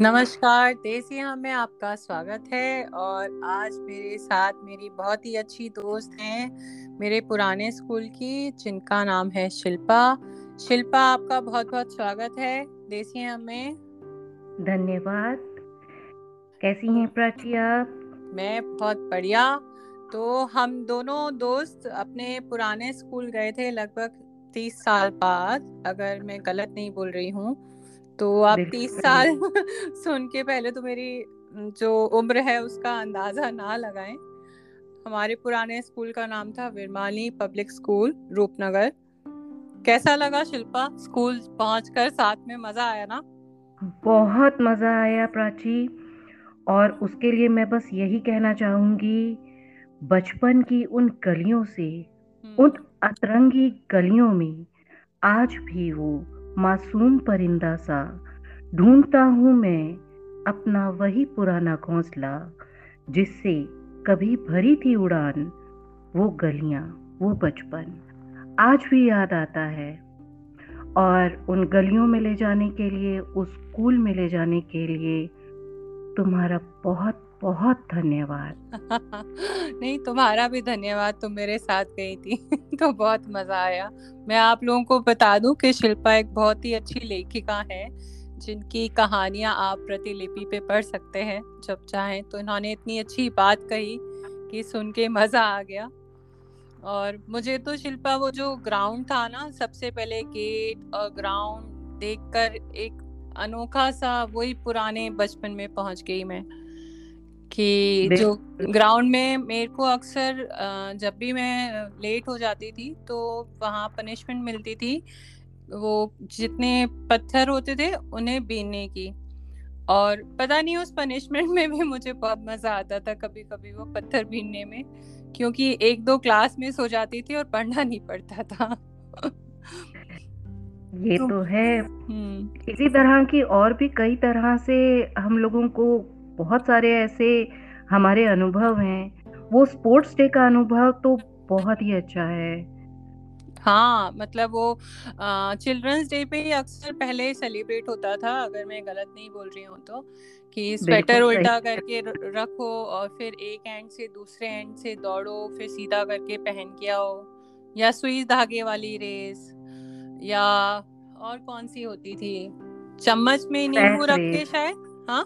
नमस्कार देसी हम में आपका स्वागत है और आज मेरे साथ मेरी बहुत ही अच्छी दोस्त हैं मेरे पुराने स्कूल की जिनका नाम है शिल्पा। शिल्पा आपका बहुत बहुत स्वागत है देसी हम में। धन्यवाद। कैसी हैं प्राची आप? मैं बहुत बढ़िया। तो हम दोनों दोस्त अपने पुराने स्कूल गए थे लगभग तीस साल बाद अगर मैं गलत नहीं बोल रही हूँ। तो आप तीस साल सुन के पहले तो मेरी जो उम्र है उसका अंदाज़ा ना लगाएँ। हमारे पुराने स्कूल का नाम था विरमाली पब्लिक स्कूल रूपनगर। कैसा लगा शिल्पा? स्कूल पहुंचकर साथ में मज़ा आया ना? बहुत मज़ा आया प्राची। और उसके लिए मैं बस यही कहना चाहूँगी बचपन की उन गलियों से हम्म। उन अतरंगी गलियों में आज भी वो मासूम परिंदा सा। ढूंढता हूँ मैं अपना वही पुराना घोंसला, जिससे कभी भरी थी उड़ान, वो गलियाँ, वो बचपन, आज भी याद आता है। और उन गलियों में ले जाने के लिए, उस स्कूल में ले जाने के लिए तुम्हारा बहुत बहुत धन्यवाद। नहीं, तुम्हारा भी धन्यवाद, तुम मेरे साथ गई थी। तो बहुत मज़ा आया। मैं आप लोगों को बता दूँ कि शिल्पा एक बहुत ही अच्छी लेखिका है, जिनकी कहानियाँ आप प्रतिलिपि पे पढ़ सकते हैं, जब चाहें। तो इन्होंने इतनी अच्छी बात कही कि सुन के मज़ा आ गया। और मुझे तो शिल्पा, वो जो ग्राउंड था ना, सबसे पहले गेट और ग्राउंड देखकर एक अनोखा सा, वही पुराने बचपन में पहुँच गई मैं। कि जो ग्राउंड में मेरे को अक्सर जब भी मैं लेट हो जाती थी तो वहाँ पनिशमेंट मिलती थी वो जितने पत्थर होते थे उन्हें बीनने की। और पता नहीं उस पनिशमेंट में भी मुझे बहुत मज़ा आता था कभी कभी वो पत्थर बीनने में क्योंकि एक दो क्लास मिस हो जाती थी और पढ़ना नहीं पड़ता था। ये तो, तो है। हम्म। इसी तरह की और भी कई तरह से हम लोगों को बहुत सारे ऐसे हमारे अनुभव हैं। वो स्पोर्ट्स डे का अनुभव तो बहुत ही अच्छा है। हाँ मतलब वो चिल्ड्रंस डे पे ही अक्सर पहले सेलिब्रेट होता था अगर मैं गलत नहीं बोल रही हूँ तो कि स्वेटर उल्टा करके रखो और फिर एक एंड से दूसरे एंड से दौड़ो फिर सीधा करके पहन के आओ या सुई धागे वाली रेस या और कौन सी होती थी? चम्मच में नींबू रख के शायद? हाँ?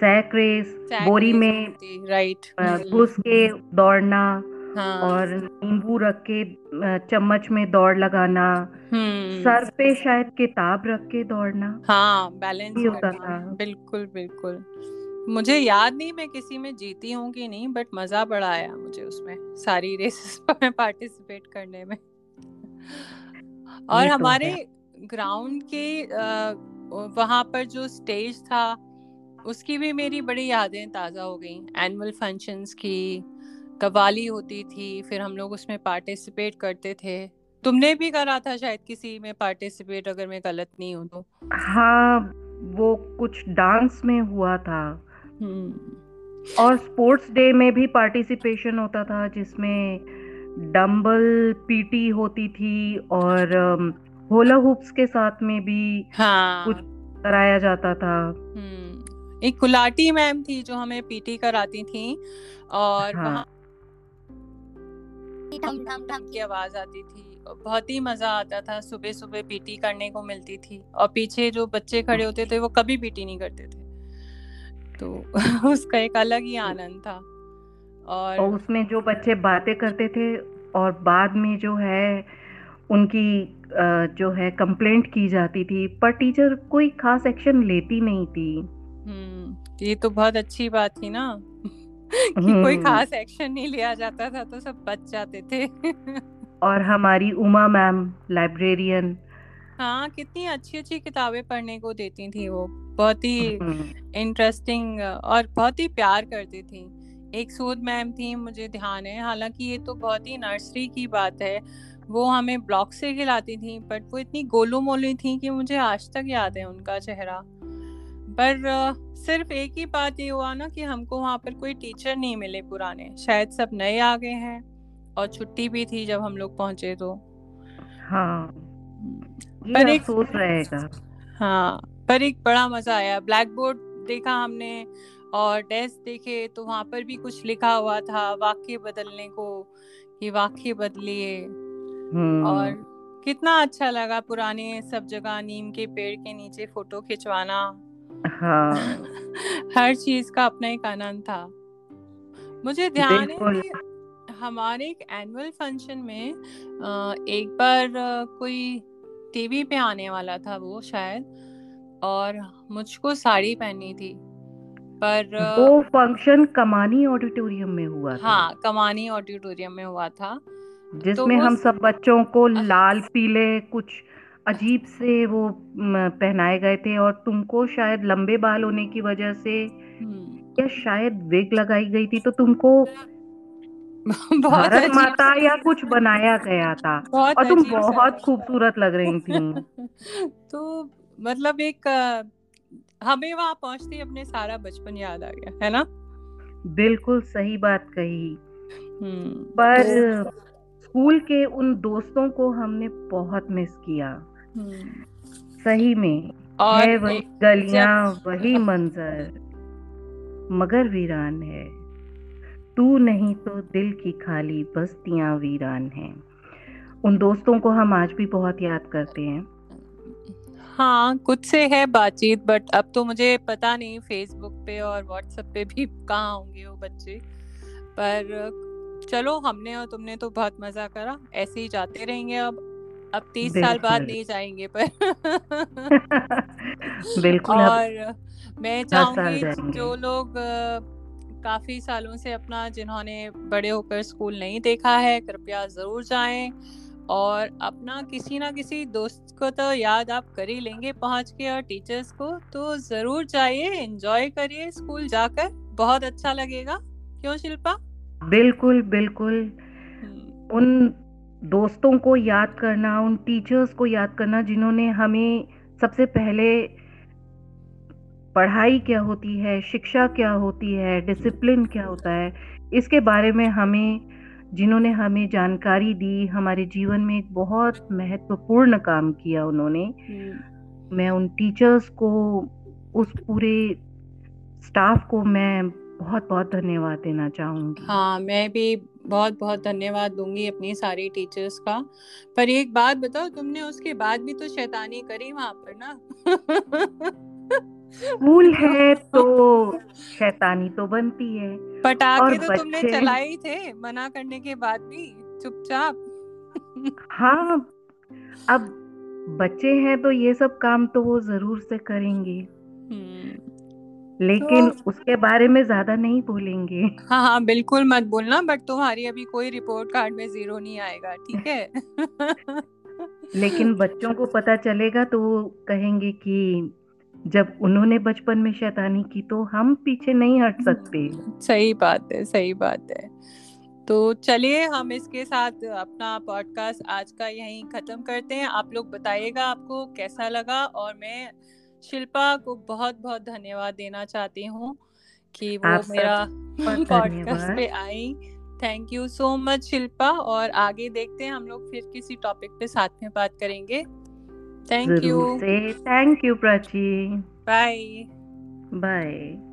सैक रेस बोरी में राइट घुस के दौड़ना हाँ. और नींबू रख के चम्मच में दौड़ लगाना। हम्म। सर पे शायद किताब रख के दौड़ना। हाँ बैलेंस होता था। बिल्कुल बिल्कुल। मुझे याद नहीं मैं किसी में जीती हूँ कि नहीं बट मज़ा बड़ा आया मुझे उसमें सारी रेसेस में पार्टिसिपेट करने में। और तो हमारे ग्राउंड के वहाँ पर जो स्टेज था उसकी भी मेरी बड़ी यादें ताज़ा हो गई। एनुअल फ़ंक्शंस की कवाली होती थी फिर हम लोग उसमें पार्टिसिपेट करते थे। तुमने भी करा था शायद किसी में पार्टिसिपेट अगर मैं गलत नहीं हूँ तो? हाँ वो कुछ डांस में हुआ था। हम्म। और स्पोर्ट्स डे में भी पार्टिसिपेशन होता था जिसमें डंबल पीटी होती थी और होला हुप्स के साथ में भी हाँ। कुछ कराया जाता था। हम्म। एक कुलाटी मैम थी जो हमें पीटी कराती थी और हाँ. की आवाज़ आती थी। बहुत ही मज़ा आता था सुबह सुबह पीटी करने को मिलती थी और पीछे जो बच्चे खड़े होते थे वो कभी पीटी नहीं करते थे। तो उसका एक अलग ही आनंद था और, और उसमें जो बच्चे बातें करते थे और बाद में जो है उनकी जो है कंप्लेंट की जाती थी पर टीचर कोई खास एक्शन लेती नहीं थी। हम्म ये तो बहुत अच्छी बात थी ना। कि कोई हम्म। खास एक्शन नहीं लिया जाता था तो सब बच जाते थे। और हमारी उमा मैम लाइब्रेरियन हाँ कितनी अच्छी अच्छी किताबें पढ़ने को देती थी वो। बहुत ही इंटरेस्टिंग हम्म। और बहुत ही प्यार करती थी। एक सूद मैम थी मुझे ध्यान है। हालाँकि ये तो बहुत ही नर्सरी की बात है। वो हमें ब्लॉक से खिलाती थी बट वो इतनी गोलू मोली थी कि मुझे आज तक याद है उनका चेहरा। पर सिर्फ़ एक ही बात ये हुआ ना कि हमको वहाँ पर कोई टीचर नहीं मिले पुराने। शायद सब नए आ गए हैं और छुट्टी भी थी जब हम लोग पहुँचे तो। हाँ। पर एक रहेगा हाँ पर एक बड़ा मज़ा आया। ब्लैक बोर्ड देखा हमने और डेस्क देखे तो वहाँ पर भी कुछ लिखा हुआ था वाक्य बदलने को कि वाक्य बदलिए। और हम्म। कितना अच्छा लगा पुराने सब जगह नीम के पेड़ के नीचे फ़ोटो खिंचवाना। हाँ। हर चीज़ का अपना एक आनंद था। मुझे ध्यान है कि हमारे एक एनुअल फ़ंक्शन में एक बार कोई टीवी पे आने वाला था वो शायद और मुझको साड़ी पहननी थी। पर वो फ़ंक्शन कमानी ऑडिटोरियम में हुआ था। हाँ कमानी ऑडिटोरियम में हुआ था। तो जिसमें वो हम सब बच्चों को लाल पीले कुछ अजीब से वो पहनाए गए थे और तुमको शायद लंबे बाल होने की वजह से हम्म, या शायद विग लगाई गई थी तो तुमको बहुत भारत माता या कुछ बनाया गया था? और तुम बहुत खूबसूरत लग रही थी। तो मतलब एक हमें वहाँ पहुँचते ही अपने सारा बचपन याद आ गया है ना? बिल्कुल सही बात कही। हम्म। पर तो स्कूल के उन दोस्तों को हमने बहुत मिस किया। सही में और है वही गलियाँ वही मंजर मगर वीरान है। तू नहीं तो दिल की खाली बस्तियाँ वीरान हैं। उन दोस्तों को हम आज भी बहुत याद करते हैं। हाँ कुछ से है बातचीत बट अब तो मुझे पता नहीं फेसबुक पे और व्हाट्सएप पे भी कहाँ होंगे वो बच्चे। पर चलो हमने और तुमने तो बहुत मज़ा करा ऐसे ही जाते रहेंगे अब। अब तीस साल बाद नहीं जाएँगे पर। बिल्कुल और मैं चाहूँगी जो लोग काफ़ी सालों से अपना जिन्होंने बड़े होकर स्कूल नहीं देखा है कृपया ज़रूर जाएँ। और अपना किसी ना किसी दोस्त को तो याद आप कर ही लेंगे पहुँच के और टीचर्स को तो ज़रूर जाइए एंजॉय करिए स्कूल जाकर। बहुत अच्छा लगेगा। क्यों शिल्पा? बिल्कुल बिल्कुल। हम्म, उन दोस्तों को याद करना उन टीचर्स को याद करना जिन्होंने हमें सबसे पहले पढ़ाई क्या होती है शिक्षा क्या होती है डिसिप्लिन क्या होता है इसके बारे में हमें जिन्होंने हमें जानकारी दी हमारे जीवन में एक बहुत महत्वपूर्ण काम किया उन्होंने। हम्म, मैं उन टीचर्स को उस पूरे स्टाफ को मैं बहुत बहुत धन्यवाद देना चाहूँगी। हाँ मैं भी बहुत बहुत धन्यवाद दूँगी अपनी सारी टीचर्स का। पर एक बात बताओ तुमने उसके बाद भी तो शैतानी करी वहाँ पर ना? स्कूल है तो शैतानी तो बनती है। पटाखे तो तुमने बच्चे चलाए ही थे मना करने के बाद भी चुपचाप। हाँ अब बच्चे हैं तो ये सब काम तो वो ज़रूर से करेंगे। हम्म, लेकिन तो उसके बारे में ज़्यादा नहीं बोलेंगे। हाँ हाँ बिल्कुल मत बोलना बट तुम्हारी अभी कोई रिपोर्ट कार्ड में ज़ीरो नहीं आएगा ठीक है? लेकिन बच्चों को पता चलेगा तो वो कहेंगे कि जब उन्होंने बचपन में शैतानी की तो हम पीछे नहीं हट सकते। सही बात है सही बात है। तो चलिए हम इसके साथ अपना पॉडकास्ट आज का यहीं खत्म करते हैं। आप लोग बताइएगा आपको कैसा लगा और मैं शिल्पा को बहुत बहुत धन्यवाद देना चाहती हूँ कि वो मेरा पॉडकास्ट पे आई। Thank you so much Shilpa और आगे देखते हैं हम लोग फिर किसी टॉपिक पे साथ में बात करेंगे। Thank you thank you Prachi. Bye bye